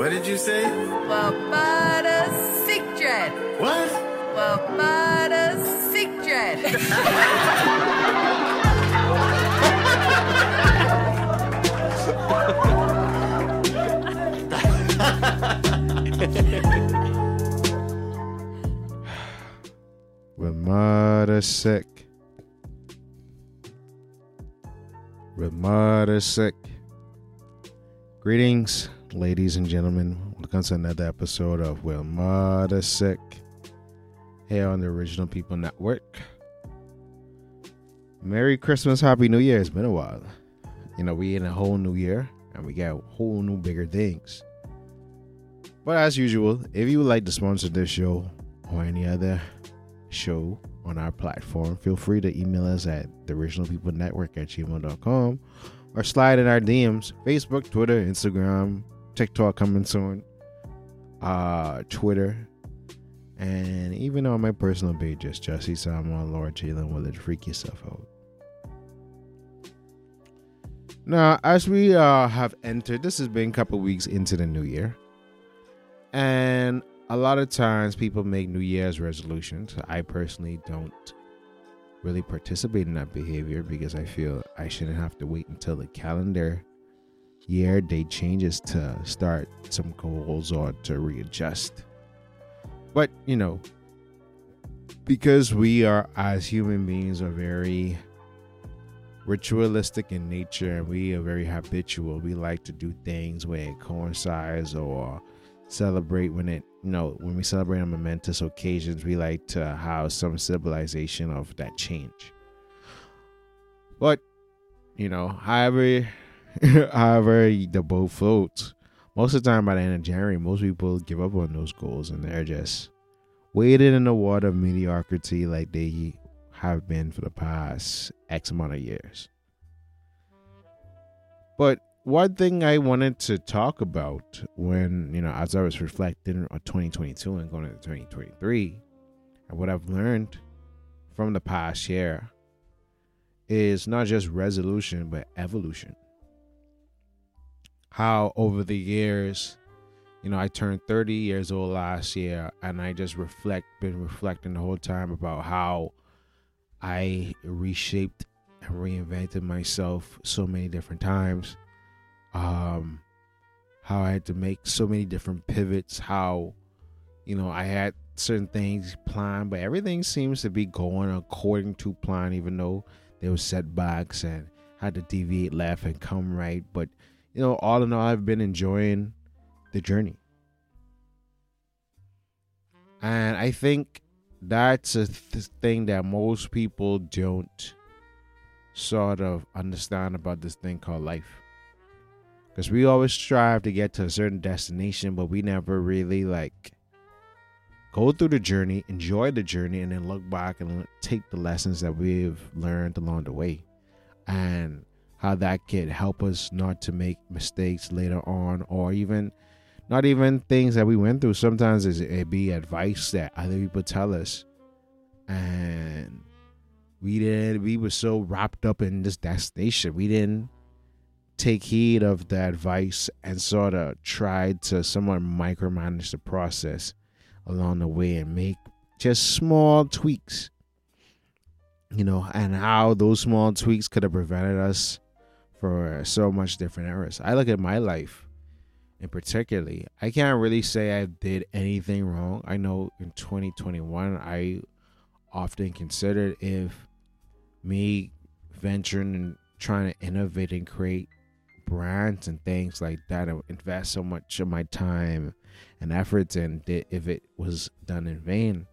What did you say? Wabada sick dread. What? Barbada Secret. Ramada sick. Ramada sick. Greetings, ladies and gentlemen. Welcome to another episode of Well Mudda Sick here on the Original People Network. Merry Christmas, Happy New Year. It's been a while. You know, we in a whole new year and we got whole new bigger things. But as usual, if you would like to sponsor this show or any other show on our platform, feel free to email us at the original people network at gmail.com or slide in our DMs Facebook, Twitter, Instagram, TikTok coming soon, uh, Twitter, and even on my personal pages, Jesse Samuel, Lord Jalen Willard, freak yourself out. Now, as we uh, have entered, this has been a couple weeks into the new year, and a lot of times people make New Year's resolutions. I personally don't really participate in that behavior because I feel I shouldn't have to wait until the calendar year date changes to start some goals or to readjust. But, you know, because we are, as human beings, are very ritualistic in nature and we are very habitual, we like to do things when it coincides or celebrate when it you know when we celebrate on momentous occasions we like to have some civilization of that change but you know however however the boat floats most of the time by the end of january most people give up on those goals and they're just wading in the water of mediocrity like they have been for the past x amount of years but one thing I wanted to talk about when, you know, as I was reflecting on 2022 and going into 2023, and what I've learned from the past year is not just resolution, but evolution. How over the years, you know, I turned 30 years old last year, and I just reflect, been reflecting the whole time about how I reshaped and reinvented myself so many different times um how I had to make so many different pivots, how you know I had certain things planned, but everything seems to be going according to plan, even though there were setbacks and had to deviate left and come right. But you know, all in all, I've been enjoying the journey, and I think that's a th- thing that most people don't sort of understand about this thing called life. Because we always strive to get to a certain destination but we never really like go through the journey enjoy the journey and then look back and take the lessons that we've learned along the way. And how that could help us not to make mistakes later on or even not even things that we went through. Sometimes it be advice that other people tell us. And we didn't we were so wrapped up in this destination. We didn't take heed of the advice and sort of tried to somewhat micromanage the process along the way and make just small tweaks you know and how those small tweaks could have prevented us for so much different errors i look at my life in particularly i can't really say i did anything wrong. I know in 2021 i often considered if me venturing and trying to innovate and create brands and things like that and invest so much of my time and efforts and if it was done in vain.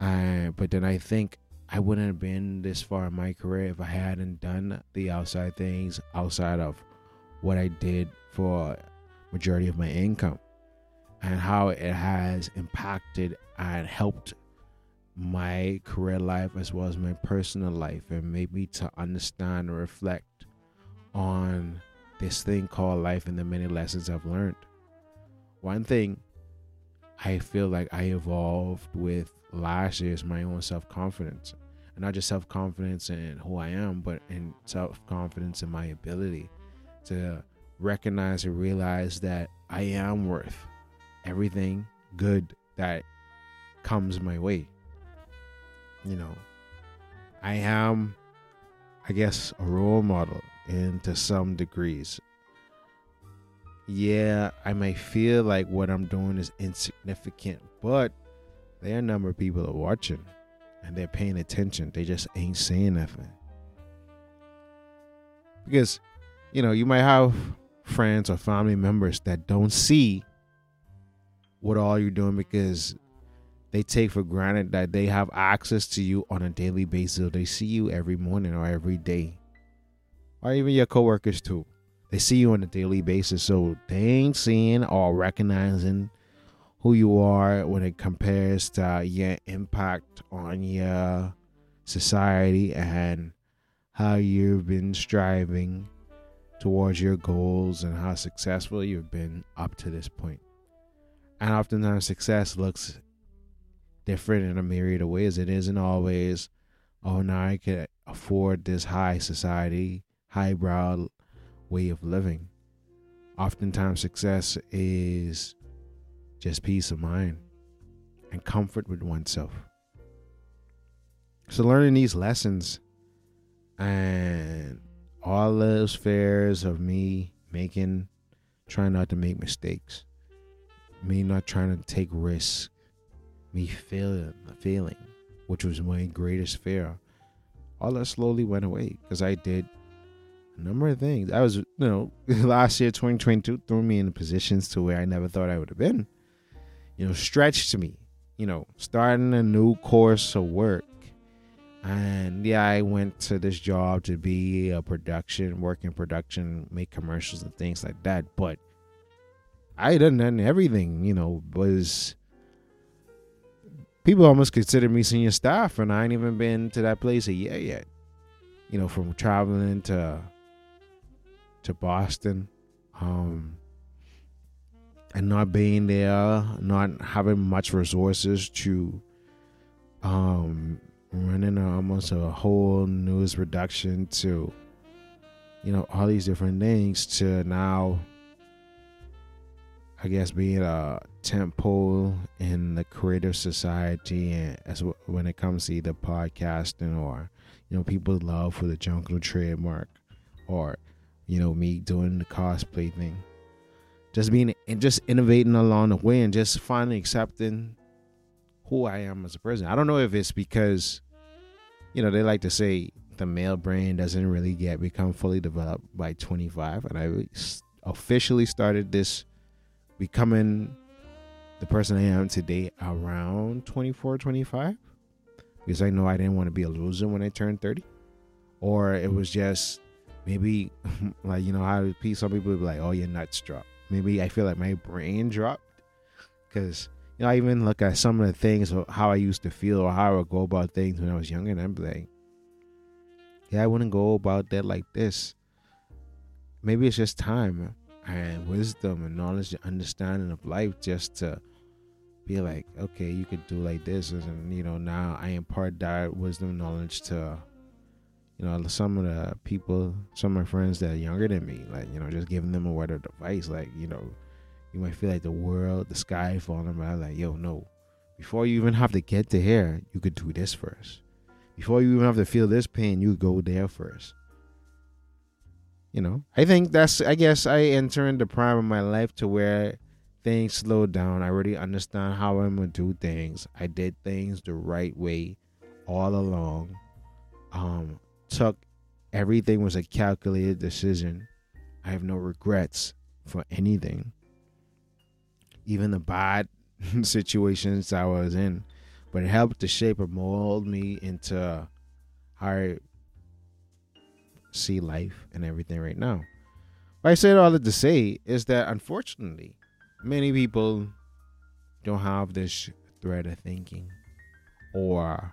I, but then i think i wouldn't have been this far in my career if i hadn't done the outside things outside of what i did for majority of my income and how it has impacted and helped my career life as well as my personal life and made me to understand and reflect on this thing called life and the many lessons I've learned. One thing I feel like I evolved with last year is my own self confidence. And not just self confidence in who I am, but in self confidence in my ability to recognize and realize that I am worth everything good that comes my way. You know, I am, I guess, a role model in to some degrees. Yeah, I may feel like what I'm doing is insignificant, but there are a number of people are watching and they're paying attention. They just ain't saying nothing. Because, you know, you might have friends or family members that don't see what all you're doing because they take for granted that they have access to you on a daily basis. They see you every morning or every day. Or even your coworkers too. They see you on a daily basis. So they ain't seeing or recognizing who you are when it compares to your impact on your society and how you've been striving towards your goals and how successful you've been up to this point. And oftentimes, success looks different in a myriad of ways. It isn't always, oh, now I can afford this high society, highbrow way of living. Oftentimes, success is just peace of mind and comfort with oneself. So, learning these lessons and all those fears of me making, trying not to make mistakes, me not trying to take risks, me failing, failing, which was my greatest fear, all that slowly went away because I did a number of things. I was, you know, last year, 2022, threw me in positions to where I never thought I would have been you know, stretched me, you know, starting a new course of work. And yeah, I went to this job to be a production, work in production, make commercials and things like that. But I done done everything, you know, was people almost consider me senior staff and I ain't even been to that place a year yet. You know, from traveling to to Boston. Um and not being there, not having much resources to um running almost a whole news production to you know all these different things to now I guess being a tent pole in the creative society and as when it comes to either podcasting or you know people love for the jungle trademark or you know me doing the cosplay thing just being and just innovating along the way and just finally accepting who I am as a person. I don't know if it's because you know they like to say the male brain doesn't really get become fully developed by 25 and I officially started this becoming the person I am today around 24 25 because I know I didn't want to be a loser when I turned 30 or it was just maybe like you know how some people be like oh your nuts drop maybe I feel like my brain dropped because you know I even look at some of the things how I used to feel or how I would go about things when I was younger, and I'm like, yeah, I wouldn't go about that like this. Maybe it's just time and wisdom and knowledge and understanding of life just to be like, okay, you could do like this, and you know now I impart that wisdom knowledge to you know, some of the people, some of my friends that are younger than me, like, you know, just giving them a word of advice. Like, you know, you might feel like the world, the sky falling, but I'm like, yo, no. Before you even have to get to here, you could do this first. Before you even have to feel this pain, you go there first. You know, I think that's, I guess I enter in the prime of my life to where things slow down. I already understand how I'm to do things. I did things the right way all along. Um, took everything was a calculated decision. I have no regrets for anything. Even the bad situations I was in. But it helped to shape or mold me into how I see life and everything right now. What I said all that to say is that unfortunately, many people don't have this thread of thinking or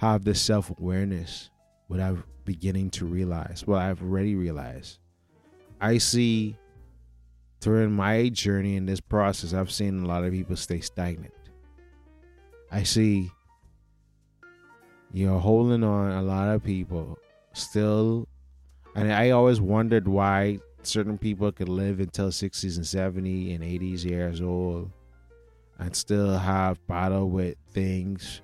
have this self awareness what I'm beginning to realize. what I've already realized. I see during my journey in this process, I've seen a lot of people stay stagnant. I see you're holding on a lot of people still and I always wondered why certain people could live until 60s and 70 and 80s years old and still have battle with things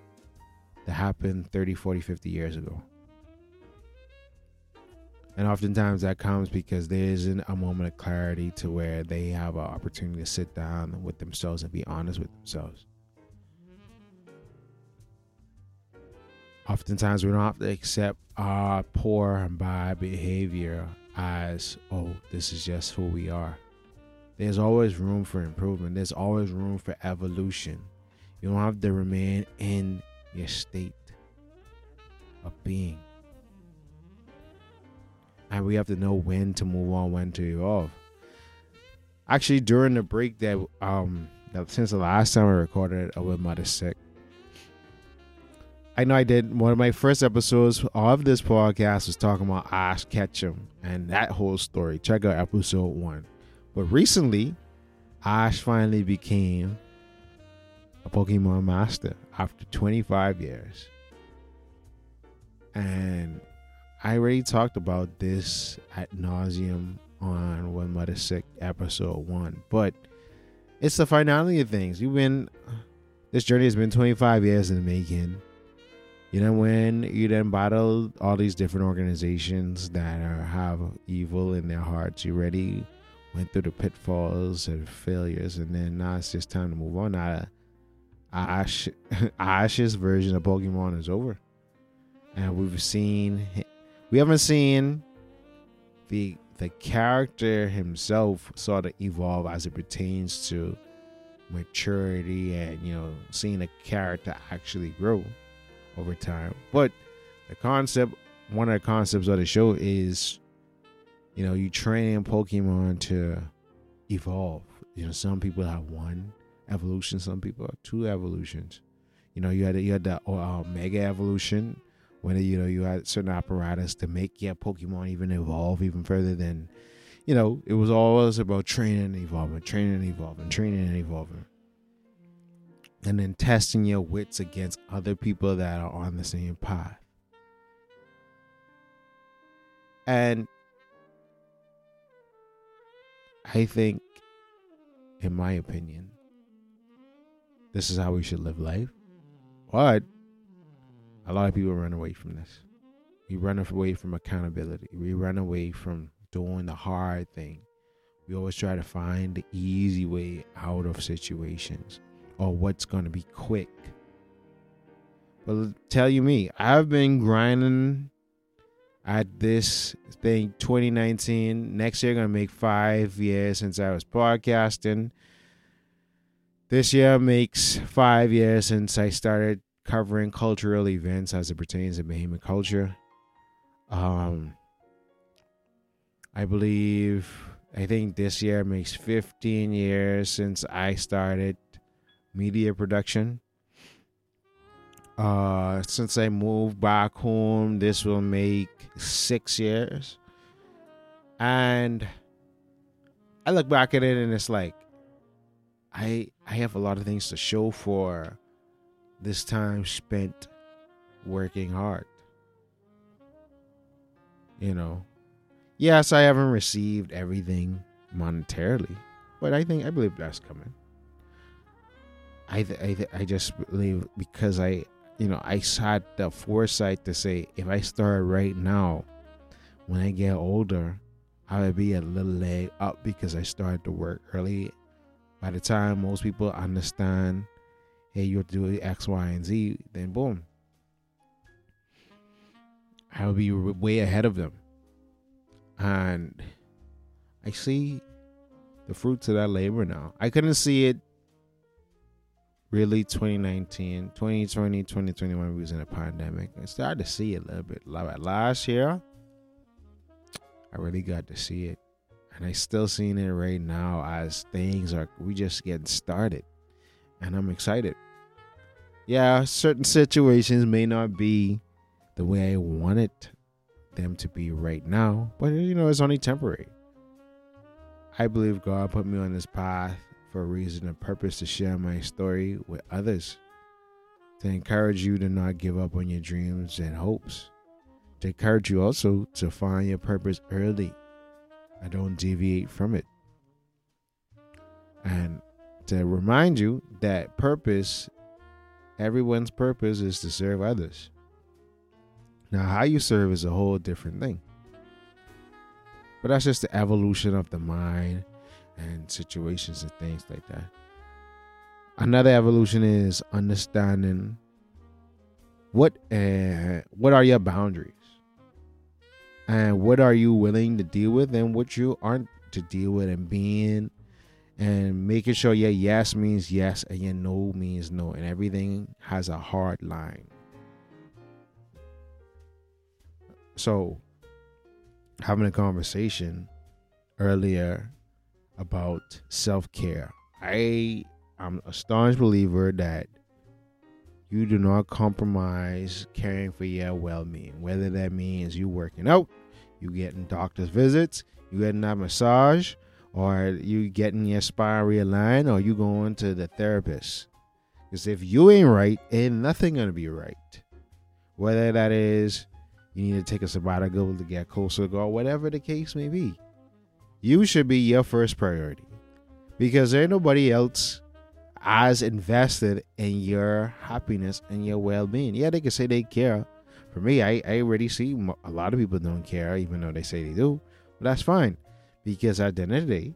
that happened 30, 40, 50 years ago. And oftentimes that comes because there isn't a moment of clarity to where they have an opportunity to sit down with themselves and be honest with themselves. Oftentimes we don't have to accept our poor and bad behavior as, oh, this is just who we are. There's always room for improvement. There's always room for evolution. You don't have to remain in your state of being. And we have to know when to move on, when to evolve. Actually, during the break that um that since the last time I recorded I Well Mudda Sick, I know I did one of my first episodes of this podcast was talking about Ash Ketchum and that whole story. Check out episode one. But recently, Ash finally became a Pokemon master after 25 years. And I already talked about this at nauseum on Well Mudda Sick episode one, but it's the finality of things. You've been this journey has been 25 years in the making. You know when you then battle all these different organizations that are, have evil in their hearts. You already went through the pitfalls and failures, and then now it's just time to move on. Now, Ash, Ash's version of Pokemon is over, and we've seen we haven't seen the the character himself sort of evolve as it pertains to maturity and you know seeing a character actually grow over time. But the concept, one of the concepts of the show is, you know, you train Pokemon to evolve. You know, some people have one evolution, some people have two evolutions. You know, you had you had the uh, mega evolution when you know you had certain apparatus to make your Pokemon even evolve even further than, you know, it was always about training and evolving, training and evolving, training and evolving and then testing your wits against other people that are on the same path. And I think, in my opinion, this is how we should live life. But a lot of people run away from this. We run away from accountability. We run away from doing the hard thing. We always try to find the easy way out of situations or what's going to be quick. But tell you me, I've been grinding at this thing 2019. Next year, gonna make five years since I was podcasting. This year makes five years since I started covering cultural events as it pertains to Bahamian culture. Um, I believe I think this year makes 15 years since I started media production. Uh, since I moved back home, this will make six years. And I look back at it and it's like I I have a lot of things to show for this time spent working hard. You know. Yes, I haven't received everything monetarily, but I think I believe that's coming. I I I just believe because I you know I had the foresight to say if I start right now, when I get older, I would be a little leg up because I started to work early. By the time most people understand, hey, you're doing X, Y, and Z, then boom, I will be way ahead of them, and I see the fruits of that labor now. I couldn't see it really 2019 2020 2021 we was in a pandemic. I started to see it a little bit. Last year i really got to see it and i still seeing it right now as things are we just getting started. And i'm excited. Yeah certain situations may not be the way i wanted them to be right now but you know it's only temporary. I believe god put me on this path for a reason and purpose to share my story with others, to encourage you to not give up on your dreams and hopes, to encourage you also to find your purpose early I don't deviate from it. And to remind you that purpose, everyone's purpose is to serve others. Now, how you serve is a whole different thing. But that's just the evolution of the mind and situations and things like that. Another evolution is understanding what uh, what are your boundaries and what are you willing to deal with and what you aren't to deal with and being and making sure your yes means yes and your no means no and everything has a hard line. So having a conversation earlier about self-care. I i'm a staunch believer that you do not compromise caring for your well-being. Whether that means you working out you getting doctor's visits you getting a massage or you getting your spine realigned or you going to the therapist. Because if you ain't right ain't nothing gonna be right. Whether that is you need to take a sabbatical to get closer to God, whatever the case may be. You should be your first priority. Because there ain't nobody else as invested in your happiness and your well-being. Yeah, they can say they care. For me, I, I already see a lot of people don't care, even though they say they do. But that's fine because at the end of the day,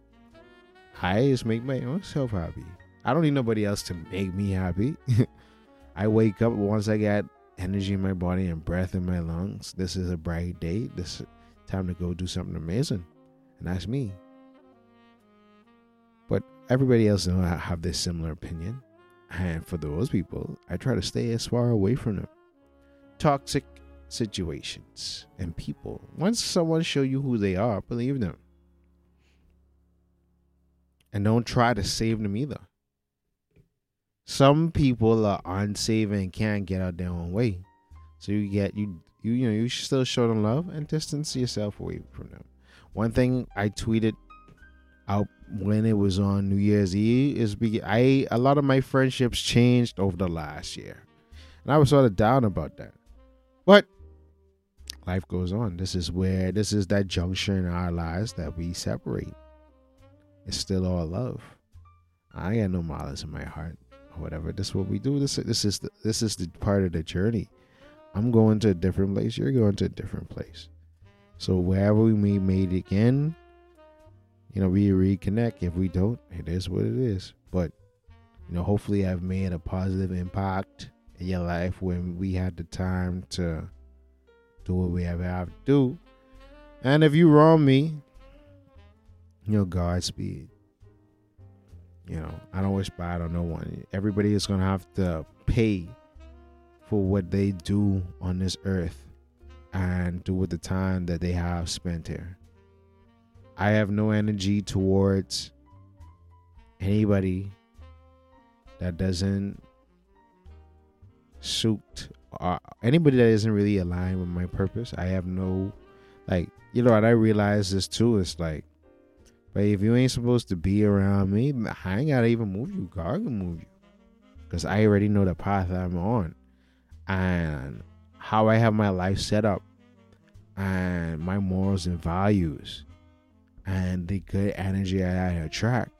I just make my own self happy. I don't need nobody else to make me happy. I wake up once I get energy in my body and breath in my lungs. This is a bright day. This time to go do something amazing. And that's me. Everybody else know I have this similar opinion. And for those people, I try to stay as far away from them. Toxic situations and people. Once someone show you who they are, believe them. And don't try to save them either. Some people are unsaving and can't get out their own way. So you get you you you know you should still show them love and distance yourself away from them. One thing I tweeted out when it was on New Year's Eve is be I a lot of my friendships changed over the last year, and I was sort of down about that. But life goes on. This is where this is that juncture in our lives that we separate. It's still all love. I got no malice in my heart or whatever. This is what we do. This this is the, this is the part of the journey. I'm going to a different place. You're going to a different place. So wherever we may meet again, you know, we reconnect. If we don't, it is what it is. But you know, hopefully, I've made a positive impact in your life when we had the time to do what we have to do. And if you wrong me, you know, Godspeed. You know, I don't wish bad on no one. Everybody is gonna have to pay for what they do on this earth and do with the time that they have spent here. I have no energy towards anybody that doesn't suit uh, anybody that isn't really aligned with my purpose. I have no like you know, and I realize this too. It's like, but if you ain't supposed to be around me, I ain't gotta even move you. God can move you, because I already know the path I'm on and how I have my life set up and my morals and values and the good energy I attract.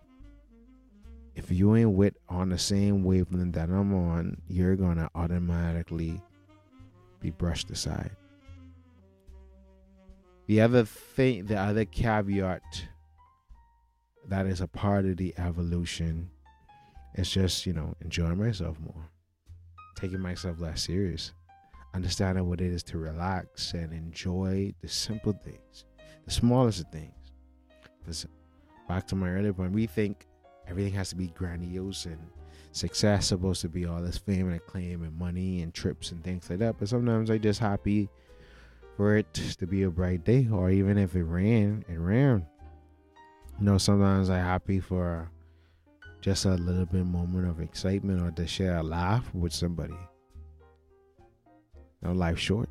If you ain't with on the same wavelength that I'm on, you're gonna automatically be brushed aside. The other thing, the other caveat that is a part of the evolution is just, you know, enjoying myself more taking myself less serious, understanding what it is to relax and enjoy the simple things, the smallest of things. Because back to my earlier point, we think everything has to be grandiose and success supposed to be all this fame and acclaim and money and trips and things like that. But sometimes I just happy for it to be a bright day, or even if it rain, it rain. You know, sometimes I'm happy for just a little bit moment of excitement or to share a laugh with somebody. You know, life's short.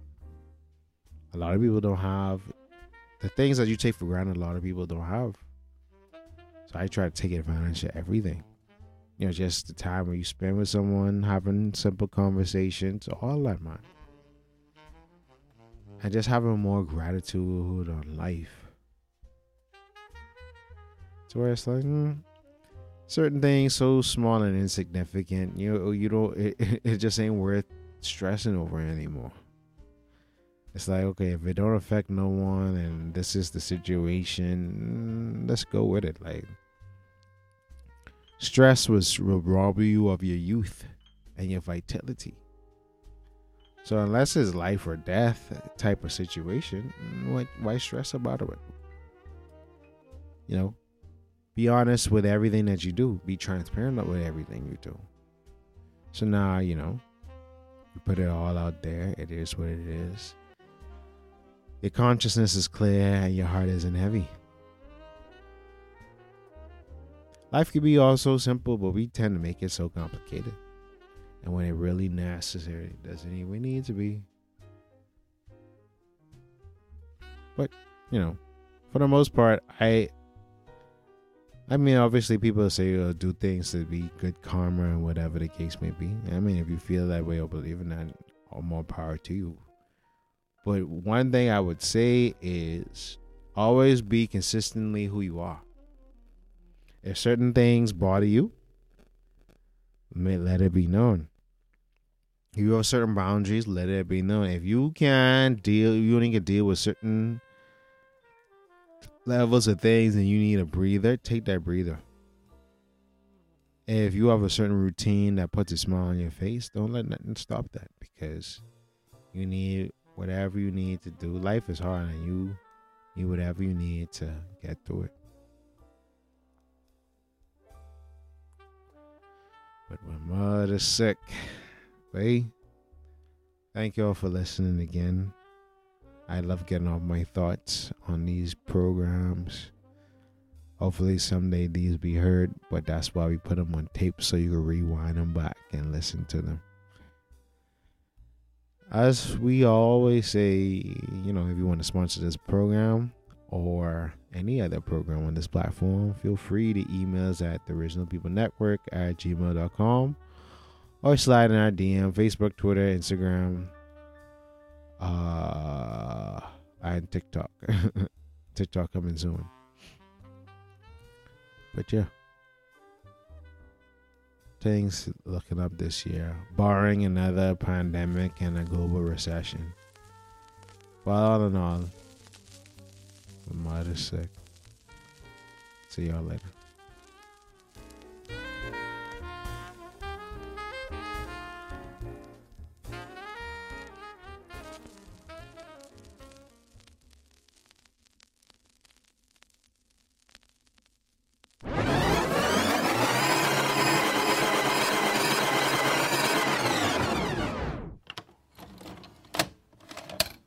A lot of people don't have the things that you take for granted. A lot of people don't have. So I try to take advantage of everything. You know, just the time where you spend with someone, having simple conversations, all that, man. And just having more gratitude on life. So where it's like mm, certain things so small and insignificant, you know, you don't it, it just ain't worth stressing over anymore. It's like okay, if it don't affect no one and this is the situation, mm, let's go with it. Like stress was rob you of your youth and your vitality. So unless it's life or death type of situation, why, why stress about it? You know, be honest with everything that you do. Be transparent with everything you do. So now, you know, you put it all out there. It is what it is. Your consciousness is clear and your heart isn't heavy. Life can be all so simple, but we tend to make it so complicated. And when it really necessary, it doesn't even need to be. But, you know, for the most part, I I mean, obviously, people say uh, do things to be good karma and whatever the case may be. I mean, if you feel that way or believe in that, all more power to you. But one thing I would say is always be consistently who you are. If certain things bother you, let it be known. If you have certain boundaries, let it be known. If you can deal, you only can deal with certain levels of things and you need a breather, take that breather. If you have a certain routine that puts a smile on your face, don't let nothing stop that because you need whatever you need to do. Life is hard and you need whatever you need to get through it. But my mother's sick. Wait. Thank y'all for listening again. I love getting off my thoughts on these programs. Hopefully someday these be heard, but that's why we put them on tape so you can rewind them back and listen to them. As we always say, you know, if you want to sponsor this program or any other program on this platform, feel free to email us at the original people network at gmail.com or slide in our DM, Facebook, Twitter, Instagram, uh, and TikTok. TikTok coming soon. But yeah, things looking up this year, barring another pandemic and a global recession. But all in all, mother's sick. See y'all later.